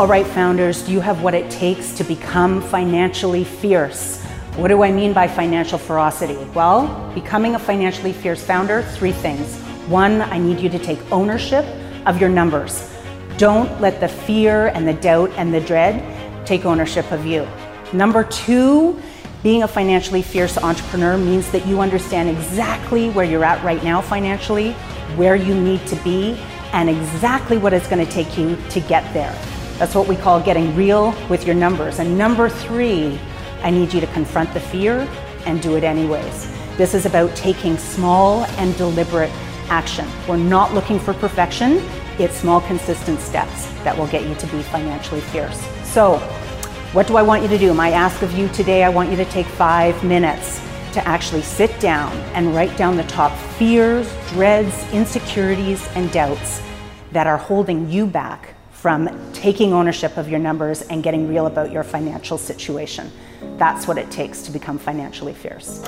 All right, founders, do you have what it takes to become financially fierce? What do I mean by financial ferocity? Well, becoming a financially fierce founder, three things. One, I need you to take ownership of your numbers. Don't let the fear and the doubt and the dread take ownership of you. Number two, being a financially fierce entrepreneur means that you understand exactly where you're at right now financially, where you need to be, and exactly what it's going to take you to get there. That's what we call getting real with your numbers. And number three, I need you to confront the fear and do it anyways. This is about taking small and deliberate action. We're not looking for perfection. It's small, consistent steps that will get you to be financially fierce. So, what do I want you to do? My ask of you today, I want you to take five minutes to actually sit down and write down the top fears, dreads, insecurities, and doubts that are holding you back from taking ownership of your numbers and getting real about your financial situation. That's what it takes to become financially fierce.